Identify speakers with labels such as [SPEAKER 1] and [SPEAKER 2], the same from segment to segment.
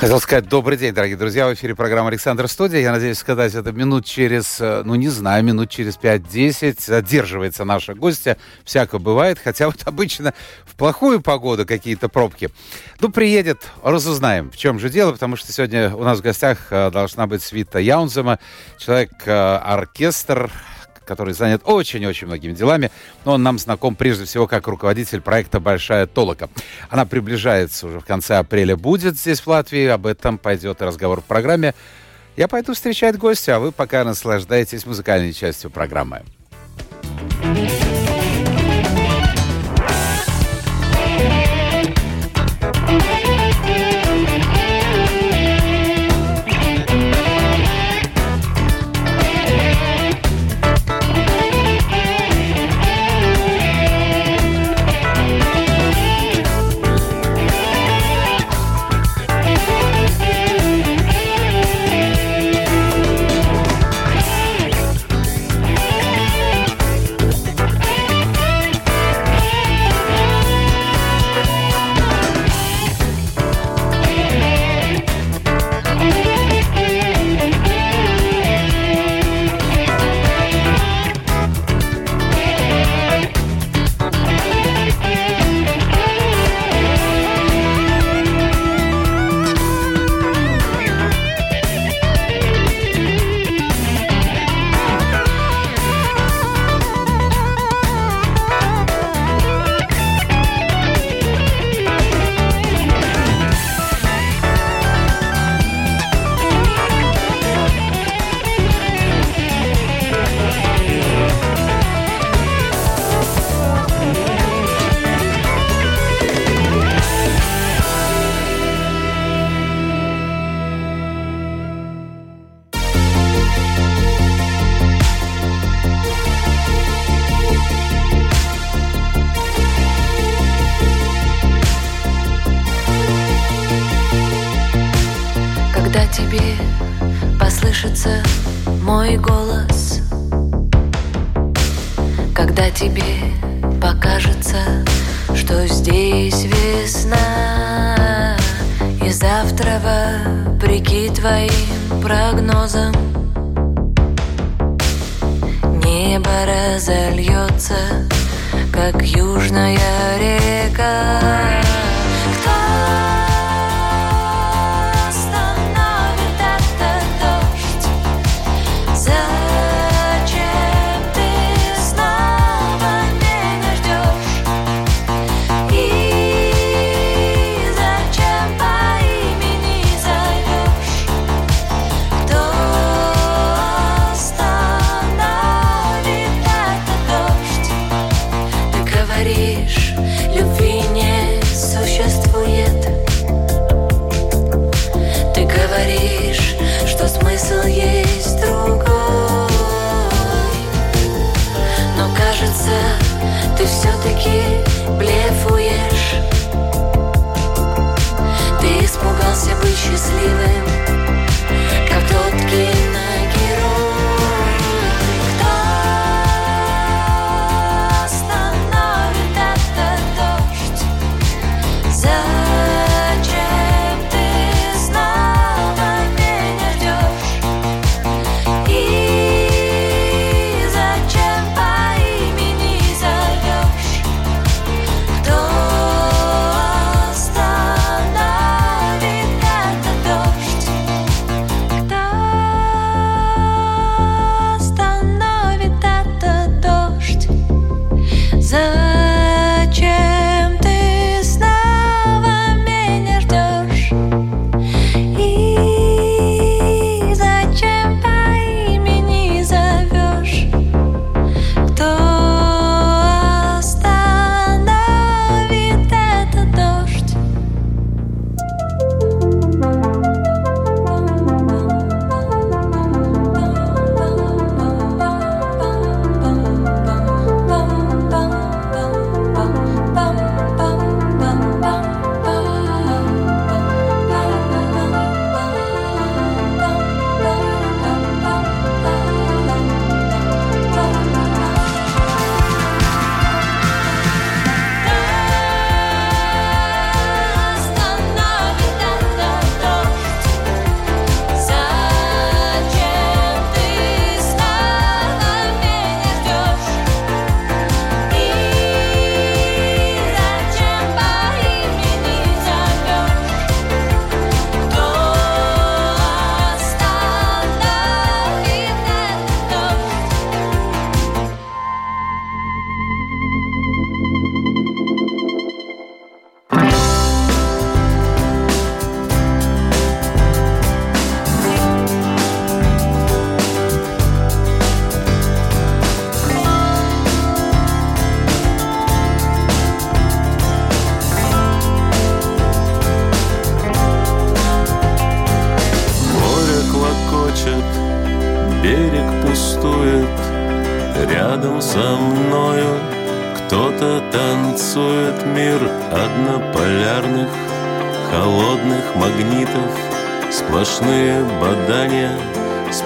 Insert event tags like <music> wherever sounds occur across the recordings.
[SPEAKER 1] Хотел сказать добрый день, дорогие друзья. В эфире программа «Александр Студия». Я надеюсь сказать это минут через, э, ну не знаю, минут через 5-10. Задерживается наша гостья. Всяко бывает. Хотя вот обычно в плохую погоду какие-то пробки. Ну, приедет, разузнаем, в чем же дело. Потому что сегодня у нас в гостях э, должна быть Свита Яунзема. Человек-оркестр, э, который занят очень-очень многими делами, но он нам знаком прежде всего как руководитель проекта «Большая Толока». Она приближается уже в конце апреля, будет здесь в Латвии, об этом пойдет разговор в программе. Я пойду встречать гостя, а вы пока наслаждаетесь музыкальной частью программы.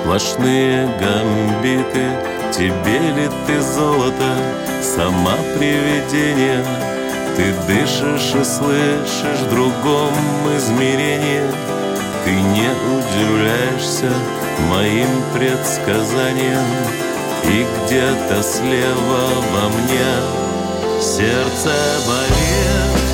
[SPEAKER 2] Сплошные гамбиты Тебе ли ты золото, сама привидение Ты дышишь и слышишь в другом измерении. Ты не удивляешься моим предсказаниям И где-то слева во мне сердце болит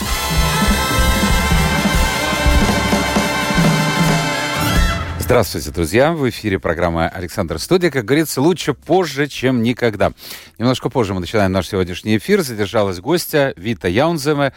[SPEAKER 3] Здравствуйте, друзья! В эфире программа «Александр Студия». Как говорится, лучше позже, чем никогда. Немножко позже мы начинаем наш сегодняшний эфир. Задержалась гостья Вита Яунземе,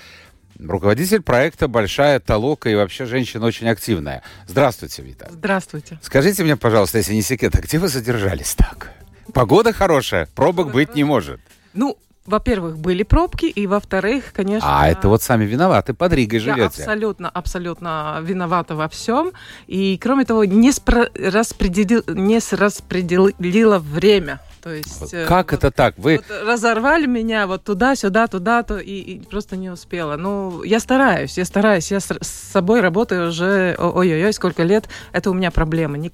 [SPEAKER 3] руководитель проекта «Большая толока» и вообще женщина очень активная. Здравствуйте, Вита.
[SPEAKER 4] Здравствуйте.
[SPEAKER 3] Скажите мне, пожалуйста, если не секрет, а где вы задержались так? Погода хорошая, пробок быть не может.
[SPEAKER 4] Ну, во-первых, были пробки, и во-вторых, конечно...
[SPEAKER 3] А, это вот сами виноваты, под Ригой живете. Я
[SPEAKER 4] абсолютно, абсолютно виновата во всем. И, кроме того, не, спро- распределил, не распределила время. То есть, э,
[SPEAKER 3] Как
[SPEAKER 4] вот-
[SPEAKER 3] это так? Вы
[SPEAKER 4] вот разорвали меня вот туда, сюда, туда, то и, и просто не успела. Ну, я стараюсь, я стараюсь, я с, с собой работаю уже, ой-ой-ой, сколько лет, это у меня проблема. Не-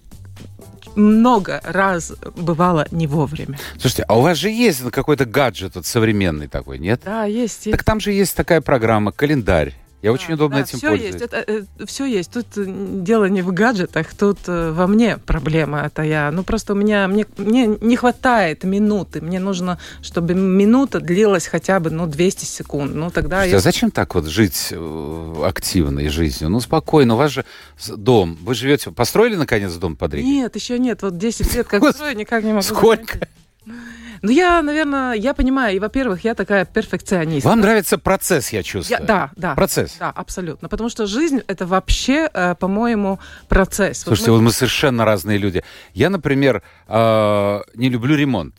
[SPEAKER 4] много раз бывало не вовремя.
[SPEAKER 3] Слушайте, а у вас же есть какой-то гаджет вот современный такой, нет?
[SPEAKER 4] Да, есть. есть.
[SPEAKER 3] Так там же есть такая программа, календарь. Я очень удобно этим
[SPEAKER 4] все
[SPEAKER 3] пользуюсь.
[SPEAKER 4] есть, это, все есть. Тут э, дело не в гаджетах, тут э, во мне проблема. Это я. Ну просто у меня мне, мне не хватает минуты. Мне нужно, чтобы минута длилась хотя бы ну 200 секунд. Ну тогда
[SPEAKER 3] Слушайте,
[SPEAKER 4] я
[SPEAKER 3] а зачем так вот жить э, активной жизнью? Ну, спокойно, у вас же дом. Вы живете... Построили, наконец, дом под Ригой?
[SPEAKER 4] Нет, еще нет. Вот 10 лет как <laughs> строю, никак не могу.
[SPEAKER 3] Сколько?
[SPEAKER 4] заметить. Ну, я, наверное, я понимаю, и, во-первых, я такая перфекционист.
[SPEAKER 3] Вам нравится процесс, я чувствую.
[SPEAKER 4] Я- да, да.
[SPEAKER 3] Процесс.
[SPEAKER 4] Да, абсолютно. Потому что жизнь это вообще, э, по-моему, процесс. Вот
[SPEAKER 3] Слушайте,
[SPEAKER 4] мы-
[SPEAKER 3] вот мы совершенно разные люди. Я, например, э, не люблю ремонт.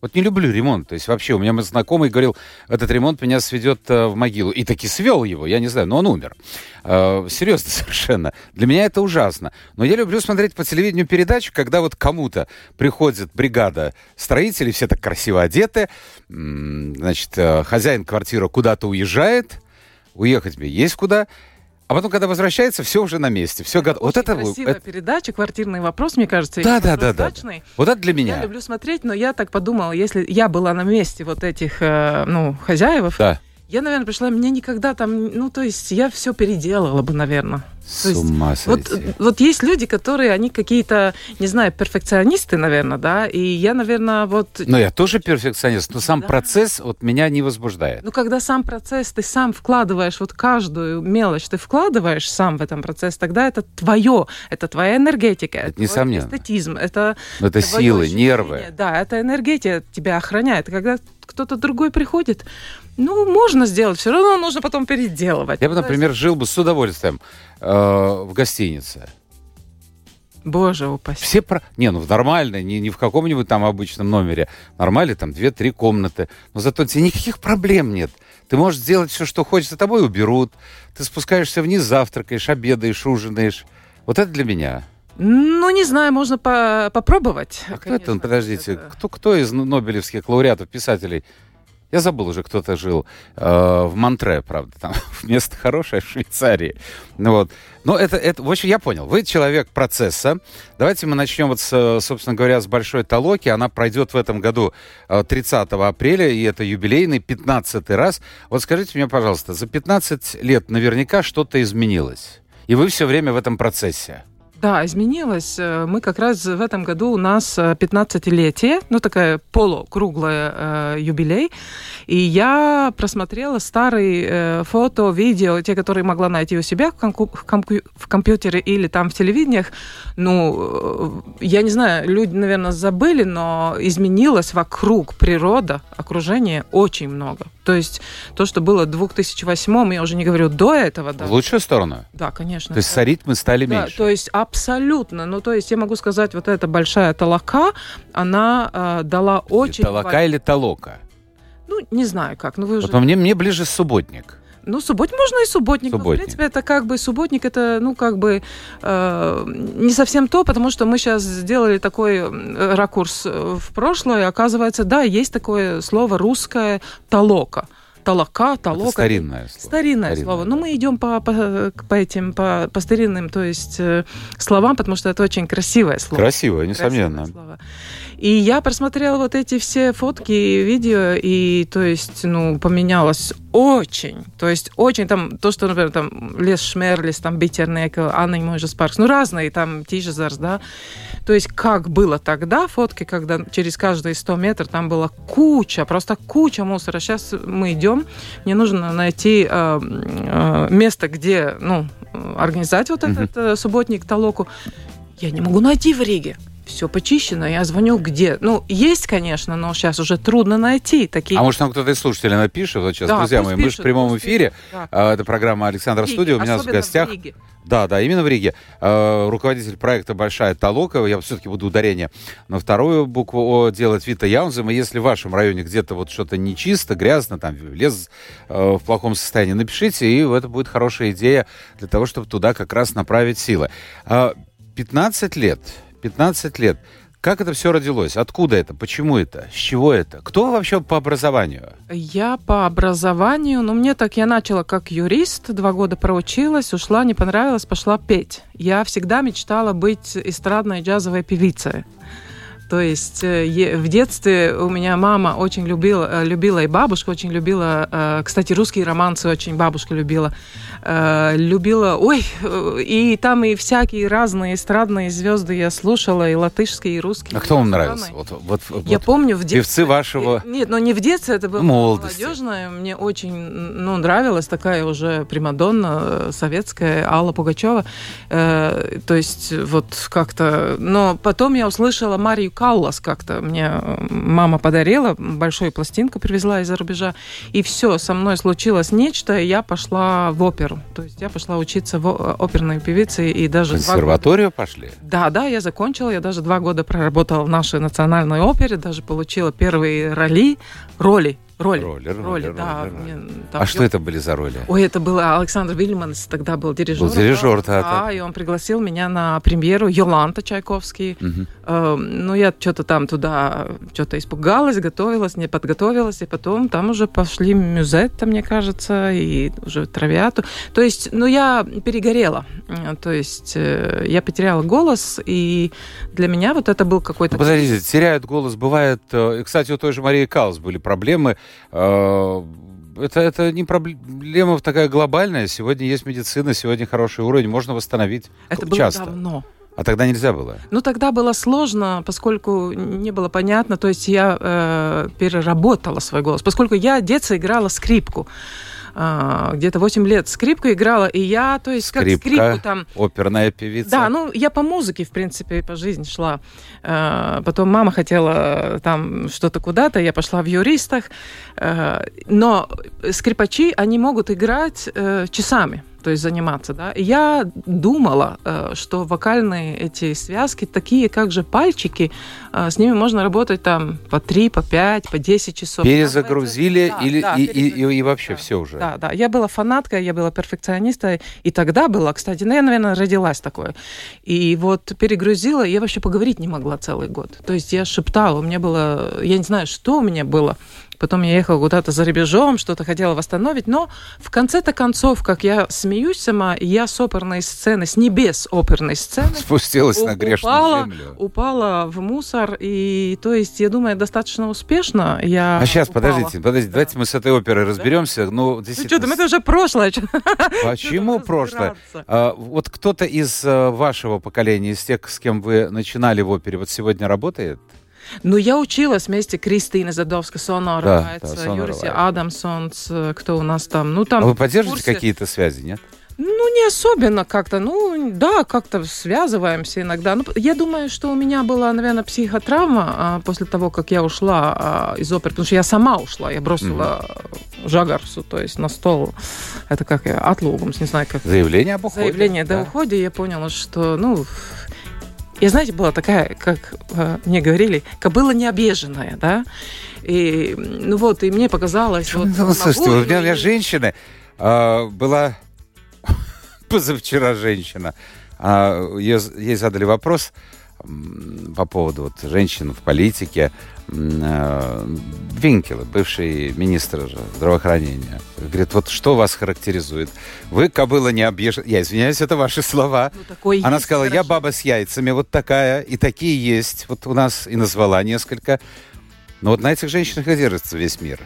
[SPEAKER 3] Вот не люблю ремонт. То есть вообще у меня мой знакомый говорил, этот ремонт меня сведет э, в могилу. И таки свел его, я не знаю, но он умер. Э, серьезно <laughs> совершенно. Для меня это ужасно. Но я люблю смотреть по телевидению передачу, когда вот кому-то приходит бригада строителей, все так красиво одеты, значит, э, хозяин квартиры куда-то уезжает, уехать мне есть куда, а потом, когда возвращается, все уже на месте, все готово. Вот это,
[SPEAKER 4] красивая
[SPEAKER 3] это-
[SPEAKER 4] передача, квартирный вопрос, мне кажется.
[SPEAKER 3] да, да, да, да. Вот это для
[SPEAKER 4] Я
[SPEAKER 3] меня.
[SPEAKER 4] люблю смотреть, но я так подумала, если я была на месте вот этих, э, ну, хозяев,
[SPEAKER 3] Да.
[SPEAKER 4] Я, наверное, пришла, мне никогда там, ну, то есть я все переделала бы, наверное.
[SPEAKER 3] С
[SPEAKER 4] То есть
[SPEAKER 3] ума
[SPEAKER 4] Вот,
[SPEAKER 3] сойти.
[SPEAKER 4] вот есть люди, которые, они какие-то, не знаю, перфекционисты, наверное, да, и я, наверное, вот...
[SPEAKER 3] Но я тоже перфекционист, но сам
[SPEAKER 4] Да.
[SPEAKER 3] процесс вот меня не возбуждает.
[SPEAKER 4] Ну, когда сам процесс, ты сам вкладываешь, вот каждую мелочь ты вкладываешь сам в этом процесс, тогда это твое, это твоя энергетика, это, твой
[SPEAKER 3] несомненно.
[SPEAKER 4] эстетизм, это
[SPEAKER 3] это силы,
[SPEAKER 4] ощущение.
[SPEAKER 3] нервы.
[SPEAKER 4] Да, это энергетика тебя охраняет. Когда кто-то другой приходит, ну, можно сделать, все равно нужно потом переделывать.
[SPEAKER 3] Я бы,
[SPEAKER 4] Ну,
[SPEAKER 3] например, жил бы с удовольствием э, в гостинице.
[SPEAKER 4] Боже упаси.
[SPEAKER 3] Все про... Не, ну в нормальной, не, не в каком-нибудь там обычном номере. Нормальный, там две-три комнаты. Но зато тебе никаких проблем нет. Ты можешь сделать все, что хочешь, за тобой уберут. Ты спускаешься вниз, завтракаешь, обедаешь, ужинаешь. Вот это для меня.
[SPEAKER 4] Ну, не знаю, можно по- попробовать.
[SPEAKER 3] А кто
[SPEAKER 4] конечно,
[SPEAKER 3] это? Подождите,
[SPEAKER 4] это-
[SPEAKER 3] кто, кто из нобелевских лауреатов, писателей? Я забыл уже, кто-то жил э, в Монтре, правда, там <laughs> место хорошее в Швейцарии. Ну вот. Но это, это, в общем, я понял. Вы человек процесса. Давайте мы начнем вот, с, собственно говоря, с большой толоки. Она пройдет в этом году э, 30 апреля, и это юбилейный 15 раз. Вот скажите мне, пожалуйста, за 15 лет наверняка что-то изменилось. И вы все время в этом процессе.
[SPEAKER 4] Да, изменилось. Э, Мы как раз в этом году у нас э, 15-летие, ну такая полукруглая э, юбилей. И я просмотрела старые э, фото, видео, те, которые могла найти у себя в, комку- в комку- в компьютере или там в телевидениях. Ну, э, я не знаю, люди, наверное, забыли, но изменилось вокруг природа, окружение очень много. То есть то, что было в 2008, я уже не говорю до этого, да.
[SPEAKER 3] В лучшую сторону.
[SPEAKER 4] Да, конечно.
[SPEAKER 3] То есть сорить мы стали
[SPEAKER 4] Да,
[SPEAKER 3] меньше.
[SPEAKER 4] то есть абсолютно. Ну, то есть я могу сказать, вот эта большая толока, она э, дала очень...
[SPEAKER 3] Толока или толока?
[SPEAKER 4] Ну, не знаю как. Ну, вы
[SPEAKER 3] Вот
[SPEAKER 4] же...
[SPEAKER 3] мне, мне ближе субботник.
[SPEAKER 4] Ну, субботник можно и субботник. но,
[SPEAKER 3] Субботник.
[SPEAKER 4] в принципе, это как бы субботник, это, ну, как бы э, не совсем то, потому что мы сейчас сделали такой ракурс э, в прошлое. Оказывается, да, есть такое слово русское толока. Толока, толока.
[SPEAKER 3] Это старинное слово.
[SPEAKER 4] Старинное, слово. Но
[SPEAKER 3] да.
[SPEAKER 4] мы идем по, по, по этим, по, по старинным, то есть э, словам, потому что это очень красивое слово.
[SPEAKER 3] Красивое,
[SPEAKER 4] Красивое
[SPEAKER 3] несомненно.
[SPEAKER 4] слово. И я просмотрела вот эти все фотки и видео, и, то есть, ну, поменялось очень. То есть, очень там, то, что, например, там, Лес Шмерлис, там, Битернек, Анна и Мойжес Паркс, ну, разные, там, Тижезарс, да. То есть, как было тогда, фотки, когда через каждые 100 метров там была куча, просто куча мусора. Сейчас мы идем, мне нужно найти э, э, место, где, ну, организовать вот этот э, субботник Толоку. Я не могу найти в Риге. Все почищено. Я звоню где? Ну, есть, конечно, но сейчас уже трудно найти такие.
[SPEAKER 3] А может, нам кто-то из слушателей напишет вот сейчас,
[SPEAKER 4] Да,
[SPEAKER 3] друзья мои, мы же в
[SPEAKER 4] пишут,
[SPEAKER 3] прямом эфире.
[SPEAKER 4] пишут, да.
[SPEAKER 3] А, Это программа Александра
[SPEAKER 4] В Риге,
[SPEAKER 3] Студия. У меня в гостях.
[SPEAKER 4] Риге.
[SPEAKER 3] Да, да, именно в Риге. Э, руководитель проекта «Большая Толока». Я все-таки буду ударение на вторую букву О делать Вита Яунзем. И если в вашем районе где-то вот что-то нечисто, грязно, там лес э, в плохом состоянии, напишите, и это будет хорошая идея для того, чтобы туда как раз направить силы. А, 15 лет, 15 лет. Как это все родилось? Откуда это? Почему это? С чего это? Кто вообще по образованию?
[SPEAKER 4] Я по образованию, ну мне так, я начала как юрист, два года проучилась, ушла, не понравилось, пошла петь. Я всегда мечтала быть эстрадной джазовой певицей. То есть э, в детстве у меня мама очень любила, э, любила и бабушка очень любила, э, кстати, русские романсы очень бабушка любила, любила, ой, и там и всякие разные эстрадные звезды я слушала, и латышские, и русские.
[SPEAKER 3] А кто вам нравился?
[SPEAKER 4] иностранные.
[SPEAKER 3] Вот, вот,
[SPEAKER 4] Я
[SPEAKER 3] вот
[SPEAKER 4] помню в детстве...
[SPEAKER 3] Певцы вашего...
[SPEAKER 4] Нет, но не в детстве, это было
[SPEAKER 3] Молодости.
[SPEAKER 4] молодежное. Мне очень ну, нравилась такая уже примадонна советская Алла Пугачева. То есть вот как-то... Но потом я услышала Марию Каллас как-то. Мне э, мама подарила, большую пластинку привезла из-за рубежа. И все, со мной случилось нечто, и я пошла в оперу. То есть я пошла учиться в о- оперной певице и даже...
[SPEAKER 3] В
[SPEAKER 4] два года-
[SPEAKER 3] консерваторию пошли?
[SPEAKER 4] да, да, я закончила. Я даже два года проработала в нашей национальной опере, даже получила первые роли, роли, роли,
[SPEAKER 3] Роли, роли,
[SPEAKER 4] да.
[SPEAKER 3] роли, роли.
[SPEAKER 4] мне там
[SPEAKER 3] А что
[SPEAKER 4] ё-
[SPEAKER 3] это были за роли?
[SPEAKER 4] Ой, это было Александр Вильманс, тогда был дирижер.
[SPEAKER 3] Был дирижер, да,
[SPEAKER 4] да.
[SPEAKER 3] да.
[SPEAKER 4] и он пригласил меня на премьеру Йоланта Чайковский.
[SPEAKER 3] Мгм.
[SPEAKER 4] Э, ну, я что-то там туда, что-то испугалась, готовилась, не подготовилась, и потом там уже пошли мюзетта, мне кажется, и уже травиату. То есть, ну, я перегорела. Э, То есть, э, я потеряла голос, и для меня вот это был какой-то...
[SPEAKER 3] Ну, Подождите, теряют голос, бывает... э, Кстати, у той же Марии Калс были проблемы. Это, это не проблема такая глобальная. Сегодня есть медицина, сегодня хороший уровень, можно восстановить
[SPEAKER 4] Это было
[SPEAKER 3] часто.
[SPEAKER 4] давно.
[SPEAKER 3] А тогда нельзя было.
[SPEAKER 4] Ну, тогда было сложно, поскольку не было понятно, то есть я э, переработала свой голос, поскольку я в детстве играла скрипку. А, где-то 8 лет скрипку играла, и я, то есть, как
[SPEAKER 3] Скрипка,
[SPEAKER 4] скрипку там...
[SPEAKER 3] оперная певица.
[SPEAKER 4] Да, ну, я по музыке, в принципе, по жизни шла. Э, Потом мама хотела э, там что-то куда-то, я пошла в юристах. Э, Но скрипачи, они могут играть э, часами то есть заниматься, да. И я думала, э, что вокальные эти связки такие, как же пальчики, э, с ними можно работать там по 3, по 5, по 10 часов.
[SPEAKER 3] Перезагрузили
[SPEAKER 4] Да,
[SPEAKER 3] или,
[SPEAKER 4] да,
[SPEAKER 3] и, и- и- и
[SPEAKER 4] перезагрузили,
[SPEAKER 3] вообще
[SPEAKER 4] да.
[SPEAKER 3] все уже?
[SPEAKER 4] Да, да. Я была фанаткой, я была перфекционистой. И тогда была, кстати, ну, я, наверное, родилась такое. И вот перегрузила, я вообще поговорить не могла целый год. То есть я шептала, у меня было, я не знаю, что у меня было. Потом я ехала куда-то за рубежом, что-то хотела восстановить. Но в конце-то концов, как я смеюсь сама, я с оперной сцены, с небес оперной сцены,
[SPEAKER 3] Спустилась на грешную
[SPEAKER 4] упала,
[SPEAKER 3] землю.
[SPEAKER 4] упала в мусор. И, то есть, я думаю, достаточно успешно я
[SPEAKER 3] А сейчас,
[SPEAKER 4] упала.
[SPEAKER 3] подождите, подождите,
[SPEAKER 4] Да.
[SPEAKER 3] давайте мы с этой оперой разберемся. Ну,
[SPEAKER 4] Ну
[SPEAKER 3] действительно,
[SPEAKER 4] что, там это уже прошлое. <laughs>
[SPEAKER 3] Почему прошлое? А, вот кто-то из а, вашего поколения, из тех, с кем вы начинали в опере, вот сегодня работает?
[SPEAKER 4] Ну, я училась вместе Кристины Задовской, Сонора,
[SPEAKER 3] Да,
[SPEAKER 4] Вайц,
[SPEAKER 3] да,
[SPEAKER 4] Юрис. Адамсонс, э, кто у нас там. Ну, там
[SPEAKER 3] а вы поддерживаете
[SPEAKER 4] курсе.
[SPEAKER 3] какие-то связи, нет?
[SPEAKER 4] Ну, не особенно как-то. Ну, да, как-то связываемся иногда. Ну, я думаю, что у меня была, наверное, психотравма а, после того, как я ушла а, из оперы, потому что я сама ушла, я бросила Жагарсу, то есть на стол. Это как я, отлугумс, не знаю, как
[SPEAKER 3] Заявление об уходе.
[SPEAKER 4] заявление до
[SPEAKER 3] да.
[SPEAKER 4] ухода, я поняла, что, ну, я, знаете, была такая, как э, мне говорили, кобыла необъезженная, да, и, ну вот, и мне показалось, вот,
[SPEAKER 3] Ну, слушайте,
[SPEAKER 4] могу
[SPEAKER 3] у меня, у меня женщина а, была <laughs> позавчера женщина. А, ее- ей задали вопрос по поводу вот, женщин в политике. М, а, Винкела, бывший министр здравоохранения. Говорит, вот что вас характеризует? Вы кобыла не объезжена. Я извиняюсь, это ваши слова.
[SPEAKER 4] Ну,
[SPEAKER 3] Она
[SPEAKER 4] есть
[SPEAKER 3] сказала, я
[SPEAKER 4] выражение.
[SPEAKER 3] баба с яйцами, вот такая, и такие есть. Вот у нас и назвала несколько. Но вот на этих женщинах и держится весь мир.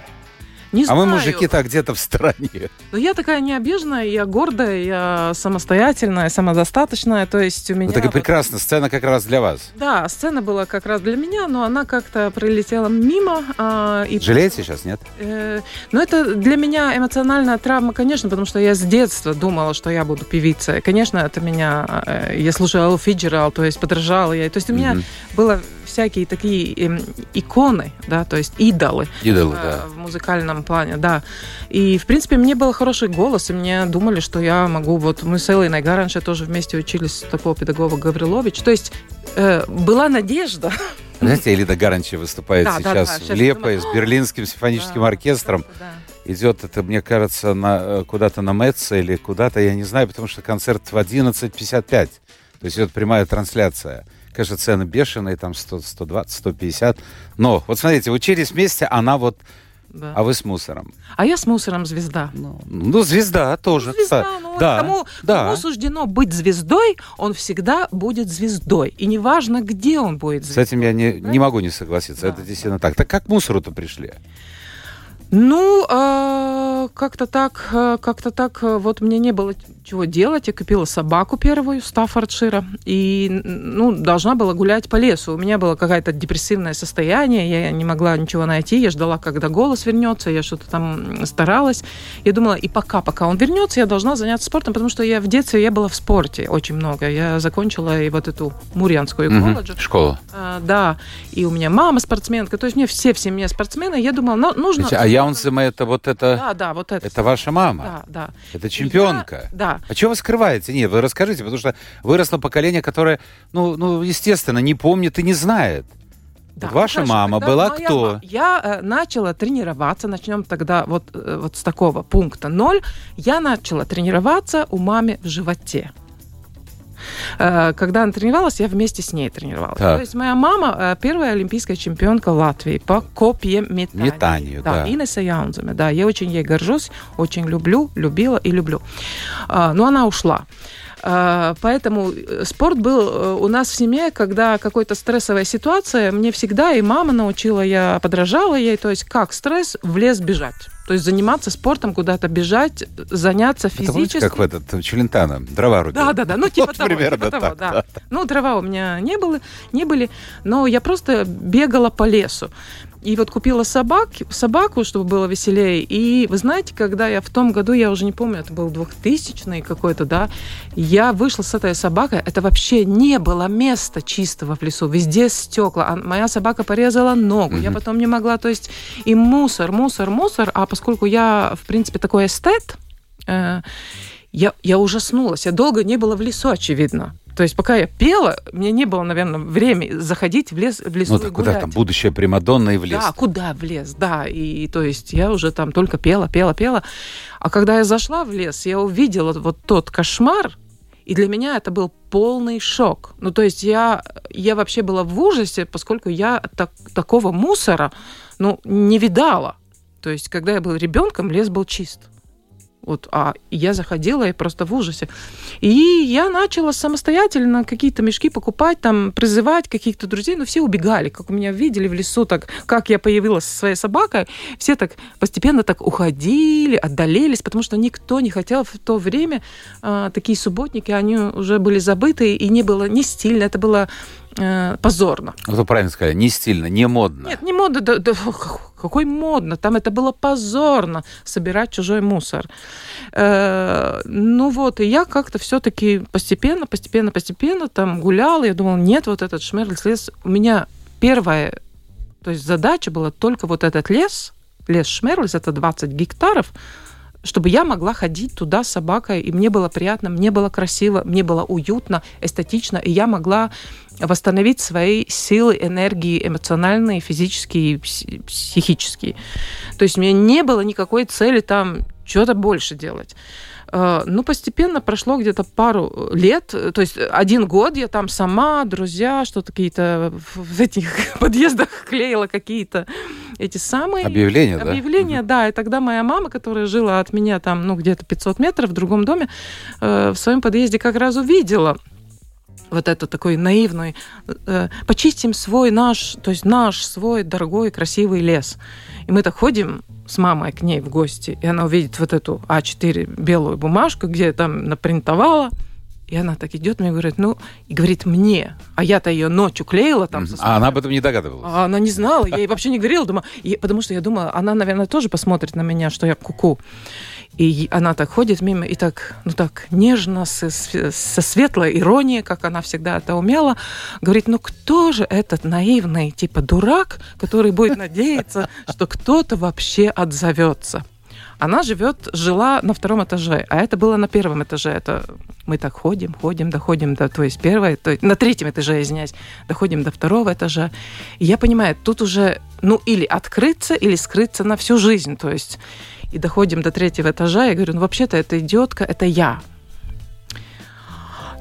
[SPEAKER 4] Не
[SPEAKER 3] А мы
[SPEAKER 4] знаю.
[SPEAKER 3] мужики-то где-то в стороне.
[SPEAKER 4] Но я такая необъезженная, я гордая, я самостоятельная, самодостаточная, то есть у меня...
[SPEAKER 3] Ну так и
[SPEAKER 4] вот-
[SPEAKER 3] прекрасно, сцена как раз для вас.
[SPEAKER 4] Да, сцена была как раз для меня, но она как-то пролетела мимо. а, и
[SPEAKER 3] Жалеете сейчас, нет?
[SPEAKER 4] Э, Ну, это для меня эмоциональная травма, конечно, потому что я с детства думала, что я буду певицей. Конечно, это меня... э, Я слушала Эллу Фиджерал, то есть подражала я. То есть у меня
[SPEAKER 3] Мгм.
[SPEAKER 4] было всякие такие эм, иконы, да, то есть идолы.
[SPEAKER 3] Идолы,
[SPEAKER 4] э,
[SPEAKER 3] да.
[SPEAKER 4] В музыкальном плане, да. И, в принципе, мне был хороший голос, и мне думали, что я могу... Вот мы с Эллой Найга раньше тоже вместе учились у такого педагога Гаврилович. То есть э, была надежда.
[SPEAKER 3] Знаете, Элида Гаранчи выступает
[SPEAKER 4] Да, да,
[SPEAKER 3] сейчас
[SPEAKER 4] да,
[SPEAKER 3] в
[SPEAKER 4] щас
[SPEAKER 3] Лепое
[SPEAKER 4] думаю,
[SPEAKER 3] с Берлинским симфоническим
[SPEAKER 4] Да,
[SPEAKER 3] оркестром.
[SPEAKER 4] да.
[SPEAKER 3] Идет это, мне кажется, на, э, куда-то на Мэтце или куда-то, я не знаю, потому что концерт в 11.55. То есть идет прямая трансляция. конечно, цены бешеные, там 100, 120, 150. Но, вот смотрите, учились вместе, она вот
[SPEAKER 4] Да.
[SPEAKER 3] а вы с мусором.
[SPEAKER 4] А я с мусором звезда.
[SPEAKER 3] Ну, ну, звезда тоже.
[SPEAKER 4] Звезда, ну,
[SPEAKER 3] да,
[SPEAKER 4] кому,
[SPEAKER 3] да.
[SPEAKER 4] кому суждено быть звездой, он всегда будет звездой. И неважно, где он будет
[SPEAKER 3] С
[SPEAKER 4] звездой.
[SPEAKER 3] этим я не, не могу не согласиться.
[SPEAKER 4] Да,
[SPEAKER 3] Это действительно так. Так как к мусору-то пришли?
[SPEAKER 4] Ну, э, как-то так, э, как-то так, э, вот мне не было чего делать. Я купила собаку первую, Стаффордшира, и, ну, должна была гулять по лесу. У меня было какое-то депрессивное состояние, я не могла ничего найти, я ждала, когда голос вернется, я что-то там старалась. Я думала, и пока, пока он вернется, я должна заняться спортом, потому что я в детстве, я была в спорте очень много. Я закончила и вот эту Мурьянскую
[SPEAKER 3] Мгм.
[SPEAKER 4] колледж.
[SPEAKER 3] Школа.
[SPEAKER 4] А, да, и у меня мама спортсменка, то есть мне все в семье спортсмены. Я думала, ну, нужно...
[SPEAKER 3] А Яунсема это вот это...
[SPEAKER 4] Да, да, вот это.
[SPEAKER 3] Это ваша мама?
[SPEAKER 4] Да, да.
[SPEAKER 3] Это чемпионка?
[SPEAKER 4] Я- да.
[SPEAKER 3] А чего вы скрываете? Нет, вы расскажите, потому что выросло поколение, которое, ну, ну естественно, не помнит и не знает.
[SPEAKER 4] Да,
[SPEAKER 3] Вот ваша
[SPEAKER 4] хорошо,
[SPEAKER 3] мама
[SPEAKER 4] тогда
[SPEAKER 3] была
[SPEAKER 4] моя
[SPEAKER 3] кто?
[SPEAKER 4] Я э, начала тренироваться, начнем тогда вот, э, вот с такого пункта ноль. Я начала тренироваться у мамы в животе. Э, Когда она тренировалась, я вместе с ней тренировалась.
[SPEAKER 3] Так.
[SPEAKER 4] То есть моя мама э, первая олимпийская чемпионка Латвии по копьеметанию.
[SPEAKER 3] Метанию, да.
[SPEAKER 4] Инесса Яунземе, да. Я очень ей горжусь, очень люблю, любила и люблю. А, Но она ушла. А, Поэтому э, спорт был э, у нас в семье, когда какая-то стрессовая ситуация, мне всегда и мама научила, я подражала ей, то есть как стресс в лес бежать. То есть заниматься спортом, куда-то бежать, заняться
[SPEAKER 3] Это помните,
[SPEAKER 4] физически.
[SPEAKER 3] как в этот Челентано, дрова рубил?
[SPEAKER 4] Да, да, да, ну типа
[SPEAKER 3] Вот
[SPEAKER 4] того,
[SPEAKER 3] примерно
[SPEAKER 4] типа того,
[SPEAKER 3] так,
[SPEAKER 4] да.
[SPEAKER 3] да.
[SPEAKER 4] Ну, дрова у меня не было, не были, но я просто бегала по лесу. И вот купила собак, собаку, чтобы было веселее. И вы знаете, когда я в том году, я уже не помню, это был 2000 какой-то, да, я вышла с этой собакой, это вообще не было места чистого в лесу, везде стекла. А моя собака порезала ногу, я
[SPEAKER 3] Мгм.
[SPEAKER 4] потом не могла, то есть и мусор, мусор, мусор. А поскольку я, в принципе, такой эстет, э, я, я ужаснулась. Я долго не была в лесу, очевидно. То есть пока я пела, мне не было, наверное, времени заходить в лес, в лесу
[SPEAKER 3] Ну,
[SPEAKER 4] и
[SPEAKER 3] так куда
[SPEAKER 4] гулять.
[SPEAKER 3] там будущая Примадонна и в лес?
[SPEAKER 4] Да, куда в лес, да. И, то есть я уже там только пела, пела, пела. А когда я зашла в лес, я увидела вот тот кошмар, и для меня это был полный шок. Ну, то есть я, я вообще была в ужасе, поскольку я так- такого мусора, ну, не видала. То есть, когда я был ребенком, лес был чист. Вот, а я заходила и просто в ужасе. И я начала самостоятельно какие-то мешки покупать, там, призывать каких-то друзей, но все убегали, как у меня видели в лесу, так, как я появилась со своей собакой, все так постепенно так уходили, отдалились, потому что никто не хотел в то время, а, такие субботники, они уже были забыты, и не было не стильно, это было э, позорно.
[SPEAKER 3] Вы правильно сказали, не стильно, не модно.
[SPEAKER 4] Нет, не модно, да, да, какой модно, там это было позорно собирать чужой мусор. Э, ну вот, и я как-то все-таки постепенно, постепенно, постепенно там гуляла, я думала, нет, вот этот Шмерльс лес, у меня первая, то есть задача была только вот этот лес, лес Шмерльс, это 20 гектаров, чтобы я могла ходить туда с собакой, и мне было приятно, мне было красиво, мне было уютно, эстетично, и я могла восстановить свои силы, энергии эмоциональные, физические, пси- психические. То есть у меня не было никакой цели там что-то больше делать. Э, Ну, постепенно прошло где-то пару лет, то есть один год я там сама, друзья, что-то какие-то в этих <laughs> подъездах клеила какие-то эти самые...
[SPEAKER 3] Объявление, да?
[SPEAKER 4] Объявление, да. И тогда моя мама, которая жила от меня там, ну, где-то 500 метров в другом доме, э, в своем подъезде как раз увидела вот это такой наивный, э, почистим свой наш, то есть наш свой дорогой красивый лес. И мы так ходим с мамой к ней в гости, и она увидит вот эту А4 белую бумажку, где я там напринтовала, и она так идет мне говорит, ну, и говорит мне, а я-то ее ночью клеила там со
[SPEAKER 3] А она об этом не догадывалась.
[SPEAKER 4] а она не знала, я ей вообще не говорила, думаю, и- потому что я думала, она, наверное, тоже посмотрит на меня, что я куку. И она так ходит мимо и так, ну так нежно, со, со светлой иронией, как она всегда это умела, говорит, ну кто же этот наивный типа дурак, который будет надеяться, что кто-то вообще отзовется? Она живет, жила на втором этаже, а это было на первом этаже. Это мы так ходим, ходим, доходим до, то есть первой, то есть на третьем этаже, извиняюсь, доходим до второго этажа. И я понимаю, тут уже, ну, или открыться, или скрыться на всю жизнь, то есть и доходим до третьего этажа, я говорю, ну, вообще-то эта идиотка, это я.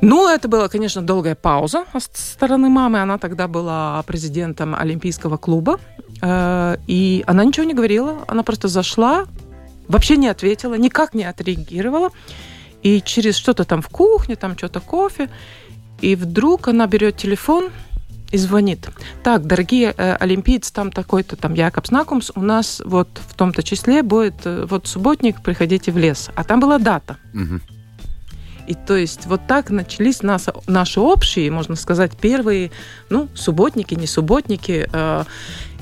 [SPEAKER 4] Ну, это была, конечно, долгая пауза с стороны мамы. Она тогда была президентом Олимпийского клуба. Э, И она ничего не говорила. Она просто зашла, вообще не ответила, никак не отреагировала. И через что-то там в кухне, там что-то кофе. И вдруг она берет телефон и звонит. Так, дорогие э, олимпийцы, там такой-то, там Якобс Накумс, у нас вот в том-то числе будет э, вот субботник, приходите в лес. А там была дата.
[SPEAKER 3] Мгм.
[SPEAKER 4] И то есть вот так начались нас, наши общие, можно сказать, первые, ну, субботники, не субботники. э,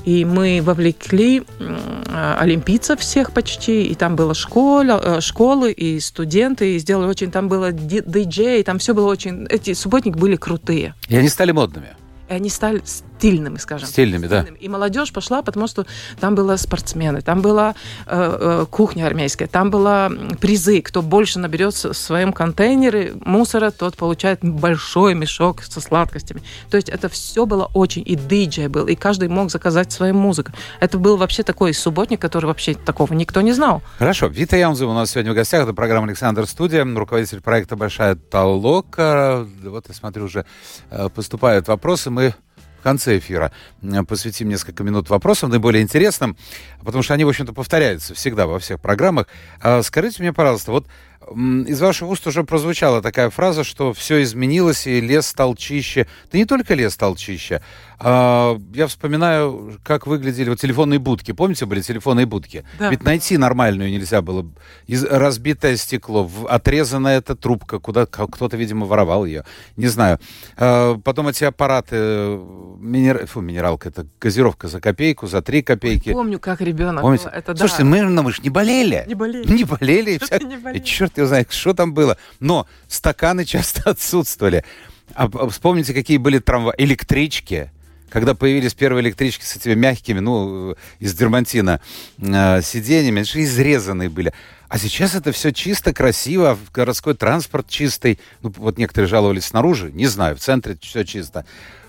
[SPEAKER 4] и мы вовлекли э, олимпийцев всех почти, и там была школа, э, школы и студенты, и сделали очень, там было ди- диджей, там все было очень, эти субботники были крутые.
[SPEAKER 3] И они стали модными.
[SPEAKER 4] И они стали стильными, скажем.
[SPEAKER 3] Стильными, да.
[SPEAKER 4] И молодежь пошла, потому что там были спортсмены, там была э, э, кухня армейская, там была призы. Кто больше наберет в своем контейнере мусора, тот получает большой мешок со сладкостями. То есть это все было очень... И диджей был, и каждый мог заказать свою музыку. Это был вообще такой субботник, который вообще такого никто не знал.
[SPEAKER 3] Хорошо. Вита Ямзу у нас сегодня в гостях. Это программа «Александр Студия», руководитель проекта «Большая толока». Вот я смотрю, уже э, поступают вопросы. Мы в конце эфира э, посвятим несколько минут вопросам, наиболее интересным, потому что они, в общем-то, повторяются всегда во всех программах. А Скажите мне, пожалуйста, вот из ваших уст уже прозвучала такая фраза, что все изменилось, и лес стал чище. Да не только лес стал чище. А, Я вспоминаю, как выглядели вот телефонные будки. Помните, были телефонные будки?
[SPEAKER 4] Да.
[SPEAKER 3] Ведь найти нормальную нельзя было. Из- разбитое стекло, в- отрезанная эта трубка, куда кто-то, видимо, воровал ее. Не знаю. А, Потом эти аппараты, минер... Фу, минералка, это газировка за копейку, за три копейки.
[SPEAKER 4] Помню, как ребенок.
[SPEAKER 3] Помните?
[SPEAKER 4] Это да.
[SPEAKER 3] Слушайте, мы, ну, мы же не болели.
[SPEAKER 4] Не болели.
[SPEAKER 3] Не болели. И,
[SPEAKER 4] Что-то
[SPEAKER 3] вся-
[SPEAKER 4] не болели.
[SPEAKER 3] и черт его знает, что там было. Но стаканы часто <laughs> отсутствовали. А, а вспомните, какие были трамваи, электрички. Когда появились первые электрички с этими мягкими, ну, э, из дермантина э, сиденьями, они же изрезанные были. А сейчас это все чисто, красиво, городской транспорт чистый. Ну, вот некоторые жаловались снаружи, не знаю, в центре все чисто.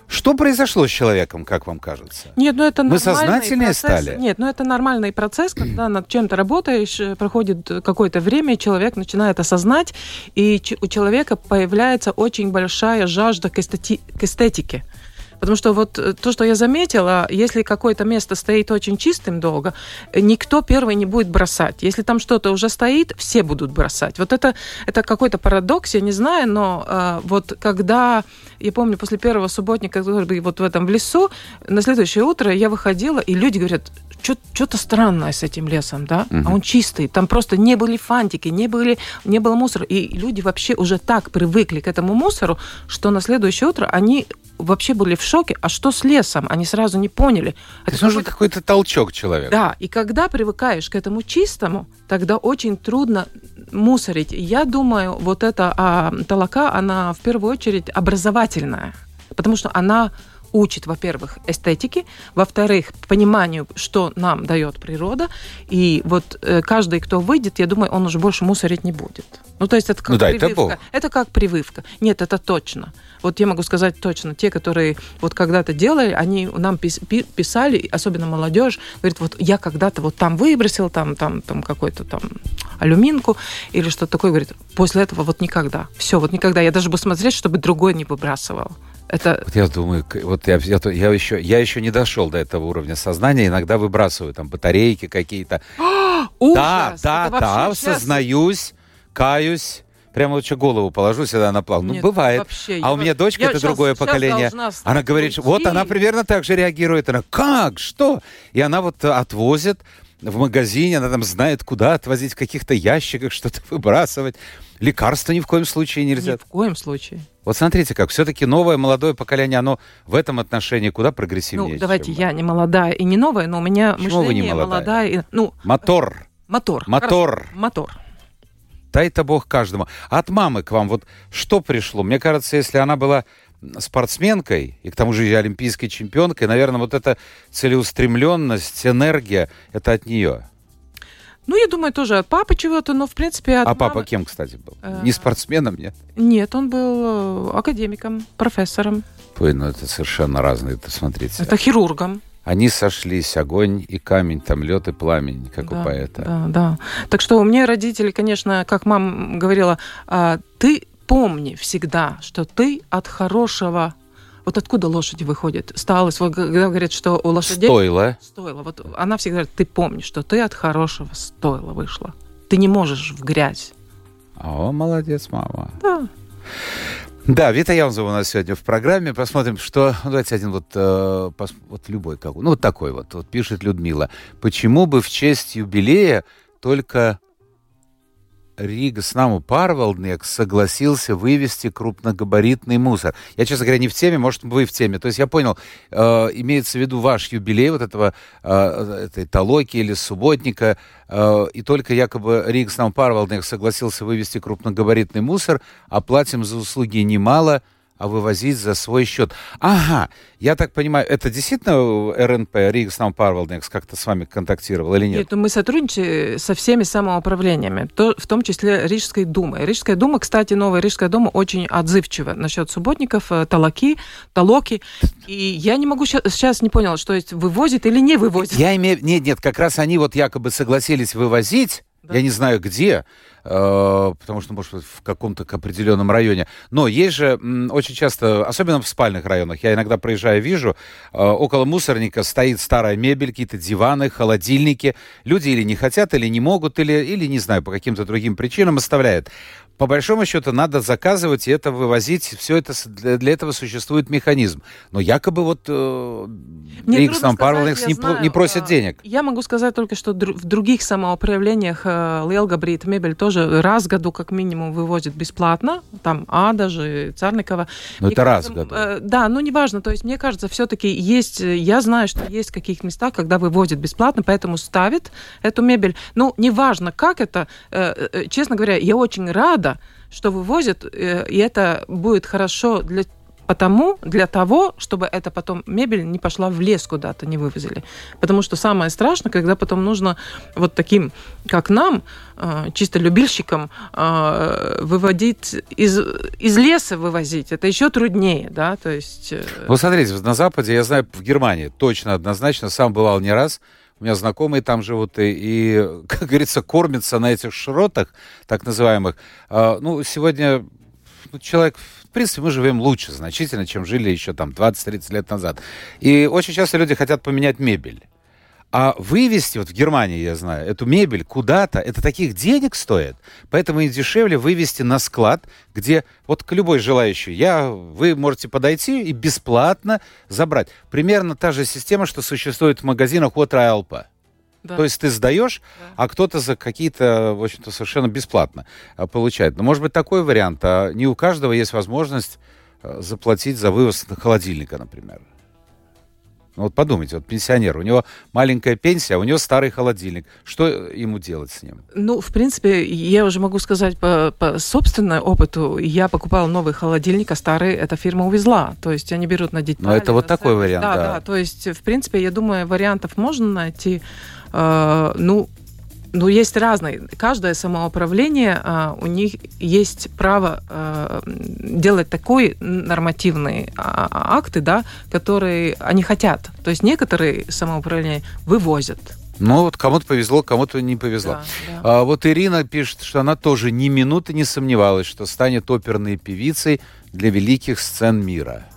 [SPEAKER 3] Что произошло с человеком, как вам кажется?
[SPEAKER 4] Нет, ну это
[SPEAKER 3] Мы сознательнее
[SPEAKER 4] процесс.
[SPEAKER 3] стали?
[SPEAKER 4] Нет, ну это нормальный процесс, когда над чем-то работаешь, э, проходит какое-то время, человек начинает осознать, и у человека появляется очень большая жажда к, эстети- к эстетике. Потому что вот э, то, что я заметила, если какое-то место стоит очень чистым долго, э, никто первый не будет бросать. Если там что-то уже стоит, все будут бросать. Вот это, это какой-то парадокс, я не знаю, но э, вот когда, я помню, после первого субботника, который вот в этом в лесу, на следующее утро я выходила, и люди говорят, что-то странное с этим лесом, да?
[SPEAKER 3] Мгм.
[SPEAKER 4] А он чистый. Там просто не были фантики, не, были, не было мусора. И люди вообще уже так привыкли к этому мусору, что на следующее утро они вообще были в шоке. А что с лесом? Они сразу не поняли.
[SPEAKER 3] То
[SPEAKER 4] Это
[SPEAKER 3] есть нужен
[SPEAKER 4] какой-то-
[SPEAKER 3] толчок человека.
[SPEAKER 4] да, и когда привыкаешь к этому чистому, тогда очень трудно мусорить. Я думаю, вот эта а, толока, она в первую очередь образовательная, потому что она учит, во-первых, эстетике, во-вторых, пониманию, что нам дает природа, и вот э, каждый, кто выйдет, я думаю, он уже больше мусорить не будет. Ну, то есть это как
[SPEAKER 3] Ну, дай-то
[SPEAKER 4] прививка.
[SPEAKER 3] Бог.
[SPEAKER 4] Это как прививка. Нет, это точно. Вот я могу сказать точно, те, которые вот когда-то делали, они нам пис- пи- писали, особенно молодежь, говорит, вот я когда-то вот там выбросил, там, там, там какой-то там алюминку или что-то такое, говорит, после этого вот никогда. Все, вот никогда. Я даже буду смотреть, чтобы другой не выбрасывал. Это
[SPEAKER 3] Вот я думаю, вот я, я, я еще, я еще не дошел до этого уровня сознания, иногда выбрасываю там батарейки какие-то.
[SPEAKER 4] ужас.
[SPEAKER 3] да, да, да, сознаюсь, каюсь. Прямо вот что голову положу сюда на плаву. Ну, бывает.
[SPEAKER 4] вообще,
[SPEAKER 3] а у меня дочка, это
[SPEAKER 4] щас-
[SPEAKER 3] другое
[SPEAKER 4] щас
[SPEAKER 3] поколение. Она говорит, что вот
[SPEAKER 4] уйти.
[SPEAKER 3] она примерно так же реагирует. Она, как? Что? И она вот отвозит в магазине, она там знает, куда отвозить, в каких-то ящиках что-то <laughs> выбрасывать. Лекарства ни в коем случае нельзя.
[SPEAKER 4] Ни в коем случае.
[SPEAKER 3] Вот смотрите, как все-таки новое молодое поколение, оно в этом отношении куда прогрессивнее.
[SPEAKER 4] Ну, давайте,
[SPEAKER 3] чем
[SPEAKER 4] я не молодая и не новая, но у меня
[SPEAKER 3] Почему вы не
[SPEAKER 4] мышление
[SPEAKER 3] молодая?
[SPEAKER 4] молодая. и- ну,
[SPEAKER 3] Мотор.
[SPEAKER 4] мотор.
[SPEAKER 3] Мотор.
[SPEAKER 4] Хорошо, Мотор.
[SPEAKER 3] Дай-то Бог каждому. От мамы к вам вот что пришло? Мне кажется, если она была спортсменкой, и к тому же и олимпийской чемпионкой, наверное, вот эта целеустремленность, энергия, это от нее.
[SPEAKER 4] Ну, я думаю, тоже от папы чего-то, но, в принципе, от
[SPEAKER 3] а папа
[SPEAKER 4] мамы-
[SPEAKER 3] кем, кстати, был?
[SPEAKER 4] Э,
[SPEAKER 3] Не спортсменом, нет?
[SPEAKER 4] Нет, он был э, академиком, профессором,
[SPEAKER 3] Ой, ну это совершенно разные, это смотрите.
[SPEAKER 4] это хирургом.
[SPEAKER 3] Они сошлись, огонь и камень, там лед и пламень, как у
[SPEAKER 4] Да,
[SPEAKER 3] поэта.
[SPEAKER 4] Да, да. Так что у меня родители, конечно, как мама говорила, «А, ты помни всегда, что ты от хорошего вот откуда лошади выходят? Сталость. Вот когда говорят, что у лошадей...
[SPEAKER 3] Стоило.
[SPEAKER 4] Стоило. Вот она всегда говорит, ты помни, что ты от хорошего стойла вышла. Ты не можешь в грязь.
[SPEAKER 3] О, молодец, мама.
[SPEAKER 4] Да.
[SPEAKER 3] Да, Вита Яунзова у нас сегодня в программе. Посмотрим, что... Ну, давайте один вот, э, пос- вот любой какой. Ну, вот такой вот. Вот пишет Людмила. Почему бы в честь юбилея только Rīgas namu pārvaldnieks согласился вывезти крупногабаритный мусор. Я, честно говоря, не в теме, может, вы в теме. То есть я понял, э, имеется в виду ваш юбилей вот этого э, этой Толоки или Субботника, э, и только якобы Rīgas namu pārvaldnieks согласился вывезти крупногабаритный мусор, а за услуги немало, а вывозить за свой счет. Ага, я так понимаю, это действительно РНП, Rīgas namu pārvaldnieks, как-то с вами контактировал или нет?
[SPEAKER 4] Нет, ну, мы сотрудничаем со всеми самоуправлениями, то, в том числе Рижской думой. Рижская дума, кстати, новая Рижская дума очень отзывчива насчет субботников, э, толоки, толоки. И я не могу сейчас, сейчас не поняла, что есть вывозит или не вывозит.
[SPEAKER 3] Я имею... Нет, нет, как раз они вот якобы согласились вывозить,
[SPEAKER 4] Да.
[SPEAKER 3] я не знаю где, э, потому что, может быть, в каком-то определенном районе. Но есть же очень часто, особенно в спальных районах, я иногда проезжаю, вижу, э, около мусорника стоит старая мебель, какие-то диваны, холодильники. Люди или не хотят, или не могут, или, или не знаю, по каким-то другим причинам оставляют. По большому счету надо заказывать и это вывозить. Все это для, для этого существует механизм. Но якобы вот э, Рикс там
[SPEAKER 4] я
[SPEAKER 3] не,
[SPEAKER 4] знаю,
[SPEAKER 3] не просит
[SPEAKER 4] а,
[SPEAKER 3] денег.
[SPEAKER 4] Я могу сказать только, что дру- в других самоуправлениях э, Лелгабрит мебель тоже раз в году как минимум вывозит бесплатно. Там А даже, Царникова.
[SPEAKER 3] Ну,
[SPEAKER 4] Мне
[SPEAKER 3] это раз
[SPEAKER 4] кажется,
[SPEAKER 3] в году.
[SPEAKER 4] э, да, ну неважно. То есть мне кажется, все-таки есть, э, я знаю, что есть в каких местах, когда вывозят бесплатно, поэтому ставят эту мебель. Ну, неважно, как это. э, э, честно говоря, я очень рада, что вывозят, э, и это будет хорошо для Потому, для того, чтобы это потом мебель не пошла в лес куда-то, не вывозили. Потому что самое страшное, когда потом нужно вот таким, как нам, э, чисто любильщикам, э, выводить из, из леса вывозить. Это еще труднее, да, то есть...
[SPEAKER 3] Вот смотрите, на Западе, я знаю, в Германии точно, однозначно, сам бывал не раз, у меня знакомые там живут и, и, <laughs> как говорится, кормятся на этих шротах, так называемых. А, ну, сегодня ну, человек, в принципе, мы живем лучше значительно, чем жили еще там 20-30 лет назад. И очень часто люди хотят поменять мебель. А вывести, вот в Германии, я знаю, эту мебель куда-то, это таких денег стоит. Поэтому и дешевле вывести на склад, где вот к любой желающий, я, вы можете подойти и бесплатно забрать. Примерно та же система, что существует в магазинах от Райлпа.
[SPEAKER 4] да.
[SPEAKER 3] То есть ты сдаешь,
[SPEAKER 4] Да.
[SPEAKER 3] а кто-то за какие-то, в общем-то, совершенно бесплатно а, получает. Но может быть такой вариант. А не у каждого есть возможность а, заплатить за вывоз холодильника, например. Ну вот подумайте, вот пенсионер, у него маленькая пенсия, а у него старый холодильник. Что ему делать с ним?
[SPEAKER 4] Ну, в принципе, я уже могу сказать по, по собственному опыту. Я покупала новый холодильник, а старый эта фирма увезла. То есть они берут на детали.
[SPEAKER 3] Ну, это вот такой
[SPEAKER 4] сервис.
[SPEAKER 3] вариант,
[SPEAKER 4] Да,
[SPEAKER 3] да.
[SPEAKER 4] да. То есть, в принципе, я думаю, вариантов можно найти. Э, ну, ну, есть разные. Каждое самоуправление, а, у них есть право э, делать такой нормативные а, а, акты, да, которые они хотят. То есть некоторые самоуправления вывозят.
[SPEAKER 3] Ну вот кому-то повезло, кому-то не повезло.
[SPEAKER 4] Да, да.
[SPEAKER 3] А вот Ирина пишет, что она тоже ни минуты не сомневалась, что станет оперной певицей для великих сцен мира.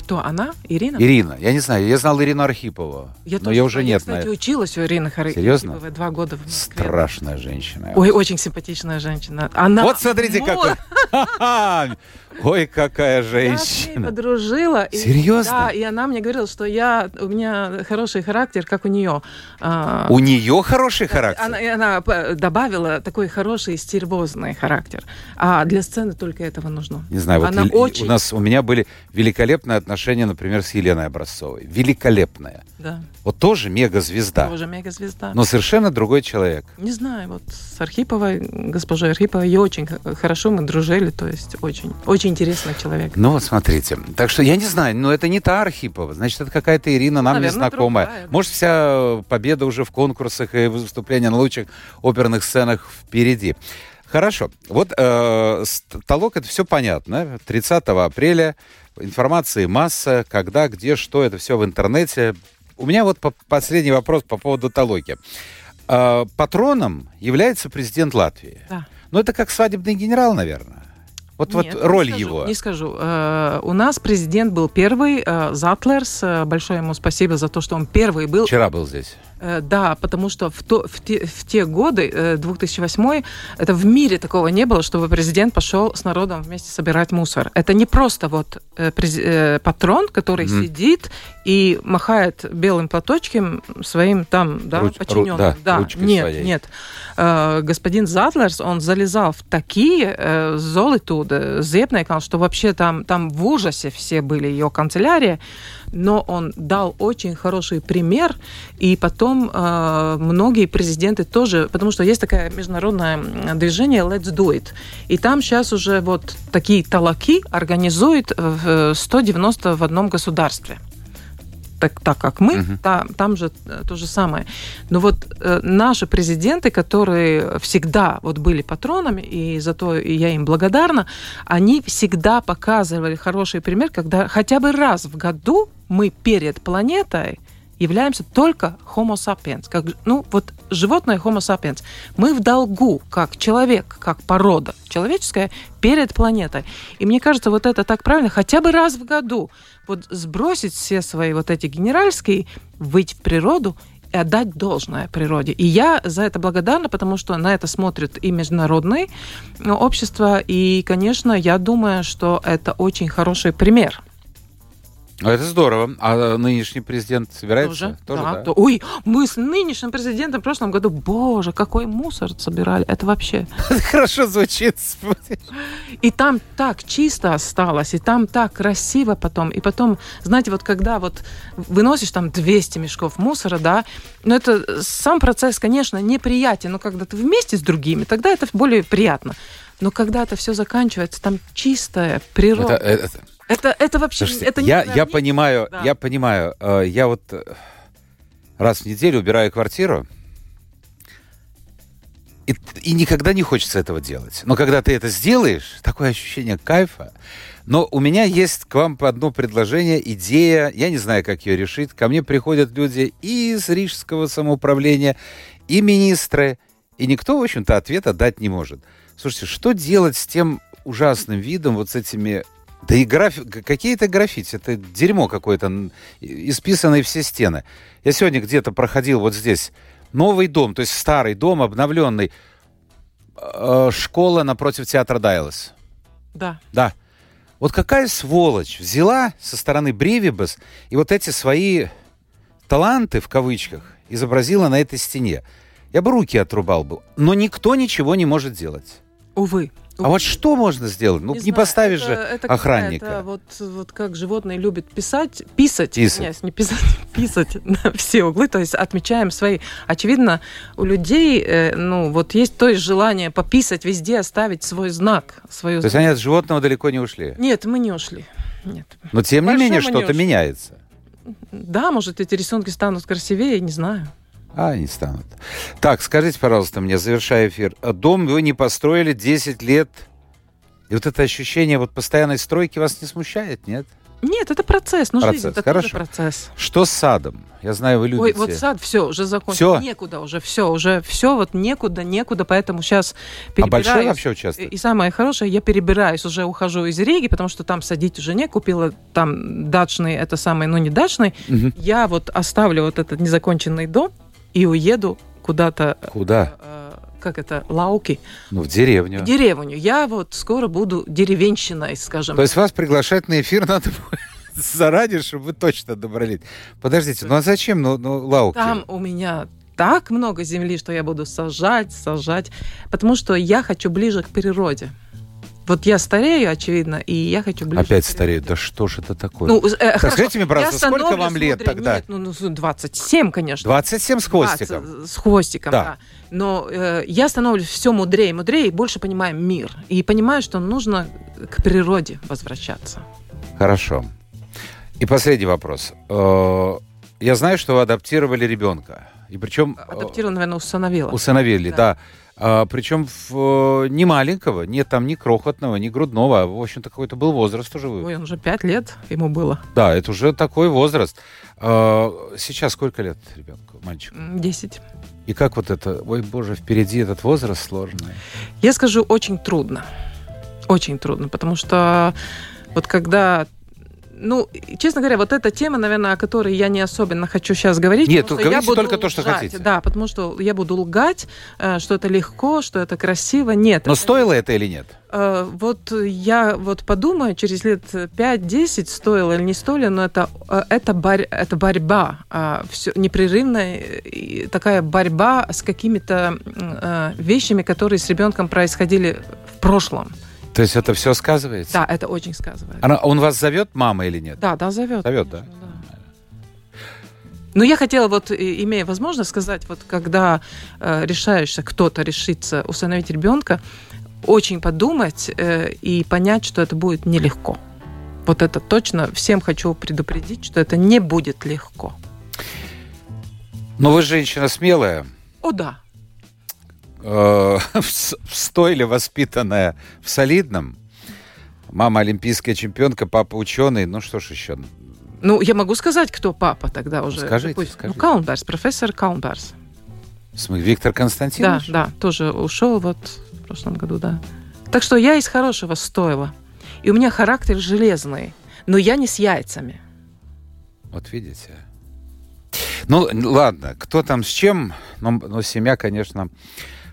[SPEAKER 4] Кто она? Ирина?
[SPEAKER 3] Ирина, я не знаю, я знал Ирину Архипову,
[SPEAKER 4] Я
[SPEAKER 3] но
[SPEAKER 4] тоже
[SPEAKER 3] я уже
[SPEAKER 4] знаю.
[SPEAKER 3] нет.
[SPEAKER 4] Я, кстати,
[SPEAKER 3] наверное.
[SPEAKER 4] училась у Ирины Хари-
[SPEAKER 3] Серьезно?
[SPEAKER 4] Архиповой два года в Москве.
[SPEAKER 3] Страшная женщина.
[SPEAKER 4] Ой, очень симпатичная женщина. Она
[SPEAKER 3] Вот смотрите, как...
[SPEAKER 4] мод-
[SPEAKER 3] Ха-ха! Ой, какая
[SPEAKER 4] Я с ней
[SPEAKER 3] женщина.
[SPEAKER 4] подружила. и-
[SPEAKER 3] Серьезно?
[SPEAKER 4] Да, и она мне говорила, что я, у меня хороший характер, как у нее. А,
[SPEAKER 3] У нее хороший характер.
[SPEAKER 4] Она, она добавила такой хороший стервозный характер. А для сцены только этого нужно.
[SPEAKER 3] Не знаю, вот
[SPEAKER 4] она
[SPEAKER 3] Ил-
[SPEAKER 4] очень...
[SPEAKER 3] у нас у меня были великолепные отношения, например, с Еленой Образцовой. Великолепные.
[SPEAKER 4] Да,
[SPEAKER 3] Вот тоже мега-звезда,
[SPEAKER 4] тоже мегазвезда.
[SPEAKER 3] но совершенно другой человек.
[SPEAKER 4] Не знаю, вот с Архиповой, госпожой Архиповой, ее очень хорошо мы дружили, то есть очень, очень интересный человек.
[SPEAKER 3] Ну вот смотрите. Так что я не знаю, но это не та Архипова. Значит, это какая-то Ирина, нам
[SPEAKER 4] Наверное,
[SPEAKER 3] незнакомая.
[SPEAKER 4] другая.
[SPEAKER 3] Может, вся победа уже в конкурсах и выступления на лучших оперных сценах впереди. Хорошо. Вот э, толок это все понятно. 30 апреля информации масса, когда, где, что, это все в интернете. У меня вот по- последний вопрос по поводу толоки. Э, патроном является президент Латвии.
[SPEAKER 4] Да.
[SPEAKER 3] Ну, это как свадебный генерал, наверное. Вот,
[SPEAKER 4] Нет,
[SPEAKER 3] вот
[SPEAKER 4] не
[SPEAKER 3] роль
[SPEAKER 4] скажу,
[SPEAKER 3] его.
[SPEAKER 4] Не скажу. Э, У нас президент был первый, э, Затлерс. Э, Большое ему спасибо за то, что он первый был.
[SPEAKER 3] Вчера был здесь.
[SPEAKER 4] Э, Да, потому что в, то, в, те, в те годы, э, 2008 это в мире такого не было, чтобы президент пошел с народом вместе собирать мусор. Это не просто вот э, э, патрон, который
[SPEAKER 3] Мгм.
[SPEAKER 4] сидит и махает белым платочком своим там, да,
[SPEAKER 3] Руч- ру-
[SPEAKER 4] подчиненным.
[SPEAKER 3] да, ручкой
[SPEAKER 4] нет,
[SPEAKER 3] своей.
[SPEAKER 4] нет. Э, господин Затлерс, он залезал в такие э, золотуды, зепнайкал, что вообще там, там в ужасе все были ее канцелярия, но он дал очень хороший пример, и потом э, многие президенты тоже, потому что есть такое международное движение Let's Do It, и там сейчас уже вот такие талаки организуют в 191 государстве так, так как мы,
[SPEAKER 3] Мгм.
[SPEAKER 4] та- там же э, то же самое. Но вот э, наши президенты, которые всегда вот были патронами, и за то и я им благодарна, они всегда показывали хороший пример, когда хотя бы раз в году мы перед планетой являемся только Homo sapiens, как, ну, вот животное Homo sapiens. Мы в долгу, как человек, как порода человеческая, перед планетой. И мне кажется, вот это так правильно, хотя бы раз в году вот сбросить все свои вот эти генеральские, выйти в природу и отдать должное природе. И я за это благодарна, потому что на это смотрят и международные ну, общества, и, конечно, я думаю, что это очень хороший пример.
[SPEAKER 3] А Это здорово. А нынешний президент собирается?
[SPEAKER 4] Тоже? да,
[SPEAKER 3] да?
[SPEAKER 4] то- Ой, мы с нынешним президентом в прошлом году, боже, какой мусор собирали. Это вообще... <laughs>
[SPEAKER 3] Хорошо звучит.
[SPEAKER 4] И там так чисто осталось, и там так красиво потом. И потом, знаете, вот когда вот выносишь там 200 мешков мусора, да, ну это сам процесс, конечно, неприятен, но когда ты вместе с другими, тогда это более приятно. Но когда это все заканчивается, там чистая природа.
[SPEAKER 3] Это- это-
[SPEAKER 4] Это, это, вообще...
[SPEAKER 3] Слушайте,
[SPEAKER 4] это не
[SPEAKER 3] я, я понимаю,
[SPEAKER 4] Да.
[SPEAKER 3] я понимаю, э, я вот э, раз в неделю убираю квартиру, и, и никогда не хочется этого делать. Но когда ты это сделаешь, такое ощущение кайфа. Но у меня есть к вам одно предложение, идея, я не знаю, как ее решить. Ко мне приходят люди и из Рижского самоуправления, и министры, и никто, в общем-то, ответа дать не может. Слушайте, что делать с тем ужасным видом, вот с этими да и графи... какие-то граффити, это дерьмо какое-то, исписанные все стены. Я сегодня где-то проходил вот здесь новый дом, то есть старый дом, обновленный, э, школа напротив театра Дайлас.
[SPEAKER 4] Да.
[SPEAKER 3] Да. Вот какая сволочь взяла со стороны Бревибас и вот эти свои таланты, в кавычках, изобразила на этой стене. Я бы руки отрубал бы. Но никто ничего не может делать.
[SPEAKER 4] Увы.
[SPEAKER 3] А вот что можно сделать? Ну, не,
[SPEAKER 4] знаю,
[SPEAKER 3] поставишь
[SPEAKER 4] это-
[SPEAKER 3] же
[SPEAKER 4] это
[SPEAKER 3] охранника.
[SPEAKER 4] какая-то Вот, вот как животные любят писать, писать,
[SPEAKER 3] Писать.
[SPEAKER 4] Нет, не писать, <laughs> писать на все углы, то есть отмечаем свои. Очевидно, у людей, э, ну, вот есть то есть желание пописать везде, оставить свой знак, свою.
[SPEAKER 3] То есть они от животного далеко не ушли.
[SPEAKER 4] Нет, мы не ушли. Нет.
[SPEAKER 3] Но тем не менее
[SPEAKER 4] не
[SPEAKER 3] что-то меняется.
[SPEAKER 4] Да, может, эти рисунки станут красивее, не знаю.
[SPEAKER 3] А, не станут. Так, скажите, пожалуйста, мне, завершая эфир. а Дом вы не построили 10 лет. И вот это ощущение вот постоянной стройки вас не смущает, нет?
[SPEAKER 4] Нет, это процесс, ну,
[SPEAKER 3] Процесс,
[SPEAKER 4] жизнь это
[SPEAKER 3] хорошо.
[SPEAKER 4] тоже процесс.
[SPEAKER 3] Что с садом? Я знаю, вы любите.
[SPEAKER 4] Ой, вот сад, все, уже закончил.
[SPEAKER 3] Всё?
[SPEAKER 4] Некуда уже, все, уже все, вот некуда, некуда, поэтому сейчас
[SPEAKER 3] а большой
[SPEAKER 4] перебираюсь.
[SPEAKER 3] вообще участок?
[SPEAKER 4] И самое хорошее, я перебираюсь, уже ухожу из Риги, потому что там садить уже не купила, там дачный, это самый, ну не дачный.
[SPEAKER 3] Мгм.
[SPEAKER 4] Я вот оставлю вот этот незаконченный дом и уеду куда-то,
[SPEAKER 3] Куда?
[SPEAKER 4] э, как это, Лауки,
[SPEAKER 3] Ну, в деревню.
[SPEAKER 4] в деревню. Я вот скоро буду деревенщиной, скажем.
[SPEAKER 3] То есть вас приглашать на эфир надо <laughs> заранее, чтобы вы точно добрались. Подождите, ну а зачем? Ну, ну лауки.
[SPEAKER 4] Там у меня так много земли, что я буду сажать, сажать, потому что я хочу ближе к природе. Вот я старею, очевидно, и я хочу ближе
[SPEAKER 3] Опять стареет. Да что ж это такое?
[SPEAKER 4] Ну, э, хорошо.
[SPEAKER 3] скажите мне, пожалуйста, сколько вам лет
[SPEAKER 4] мудрее.
[SPEAKER 3] тогда?
[SPEAKER 4] Нет, ну, ну, 27, конечно.
[SPEAKER 3] 27 с хвостиком.
[SPEAKER 4] 20 с хвостиком,
[SPEAKER 3] Да.
[SPEAKER 4] да. Но э, я становлюсь все мудрее и мудрее, и больше понимаю мир. И понимаю, что нужно к природе возвращаться.
[SPEAKER 3] Хорошо. И последний вопрос. Э, Я знаю, что вы адаптировали ребенка. И причем э,
[SPEAKER 4] Адаптировано, наверное, установила.
[SPEAKER 3] усыновили, да.
[SPEAKER 4] Да.
[SPEAKER 3] А, причем в, э, не маленького, нет там ни крохотного, ни грудного, а, в общем-то, какой-то был возраст уже.
[SPEAKER 4] Ой, он уже 5 лет ему было.
[SPEAKER 3] Да, это уже такой возраст. А, Сейчас сколько лет ребенку, мальчику?
[SPEAKER 4] 10.
[SPEAKER 3] И как вот это, ой, боже, впереди этот возраст сложный.
[SPEAKER 4] Я скажу, очень трудно. Очень трудно, потому что вот когда ну, честно говоря, вот эта тема, наверное, о которой я не особенно хочу сейчас говорить.
[SPEAKER 3] Нет,
[SPEAKER 4] потому
[SPEAKER 3] говорите
[SPEAKER 4] я буду
[SPEAKER 3] только то, что
[SPEAKER 4] лгать.
[SPEAKER 3] хотите.
[SPEAKER 4] Да, потому что я буду лгать, э, что это легко, что это красиво. Нет.
[SPEAKER 3] Но
[SPEAKER 4] это-
[SPEAKER 3] стоило это или нет?
[SPEAKER 4] Э, Вот я вот подумаю, через лет 5-10 стоило или не стоило, но это, э, это, борь- это борьба, все, непрерывная такая борьба с какими-то вещами, которые с ребенком происходили в прошлом.
[SPEAKER 3] То есть это все сказывается?
[SPEAKER 4] Да, это очень сказывается.
[SPEAKER 3] Она, он вас зовет мама или нет?
[SPEAKER 4] Да, да, зовет.
[SPEAKER 3] Зовет, да?
[SPEAKER 4] Но я хотела, вот, имея возможность сказать, вот когда э, решаешься, кто-то решится усыновить ребенка, очень подумать э, и понять, что это будет нелегко. Вот это точно всем хочу предупредить, что это не будет легко.
[SPEAKER 3] Но вы женщина смелая,
[SPEAKER 4] О, да.
[SPEAKER 3] Э, <laughs> в стойле воспитанная в солидном. Мама олимпийская чемпионка, папа ученый. Ну что ж еще?
[SPEAKER 4] Ну, я могу сказать, кто папа тогда уже.
[SPEAKER 3] скажите,
[SPEAKER 4] Допустим,
[SPEAKER 3] скажите.
[SPEAKER 4] Ну, Калнберз, профессор
[SPEAKER 3] Калнберз. Виктор
[SPEAKER 4] Да,
[SPEAKER 3] Константинович?
[SPEAKER 4] да, тоже ушел вот в прошлом году, да. Так что я из хорошего стоила. И у меня характер железный, но я не с яйцами.
[SPEAKER 3] Вот видите. Ну, ладно, кто там с чем, но, но семья, конечно,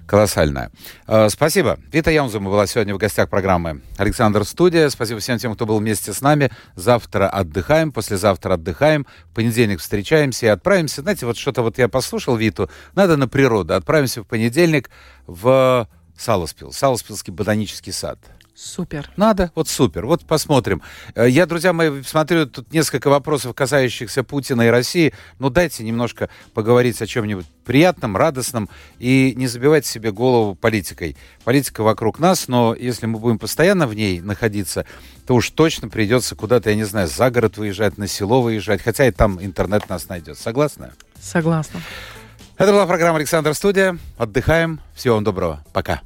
[SPEAKER 3] колоссальная. Э, спасибо. Вита Яунзума была сегодня в гостях программы «Александр Студия». Спасибо всем тем, кто был вместе с нами. Завтра отдыхаем, послезавтра отдыхаем. В понедельник встречаемся и отправимся. Знаете, вот что-то вот я послушал Виту. Надо на природу. Отправимся в понедельник в Саласпил, Саласпилский ботанический сад.
[SPEAKER 4] Супер.
[SPEAKER 3] Надо, вот супер, вот посмотрим. Э, Я, друзья мои, смотрю тут несколько вопросов, касающихся Путина и России. Ну, дайте немножко поговорить о чем-нибудь приятном, радостном и не забивайте себе голову политикой. Политика вокруг нас, но если мы будем постоянно в ней находиться, то уж точно придется куда-то, я не знаю, за город выезжать, на село выезжать, хотя и там интернет нас найдет. Согласны?
[SPEAKER 4] Согласна.
[SPEAKER 3] Это была программа «Александр Студия». Отдыхаем. Всего вам доброго. Пока.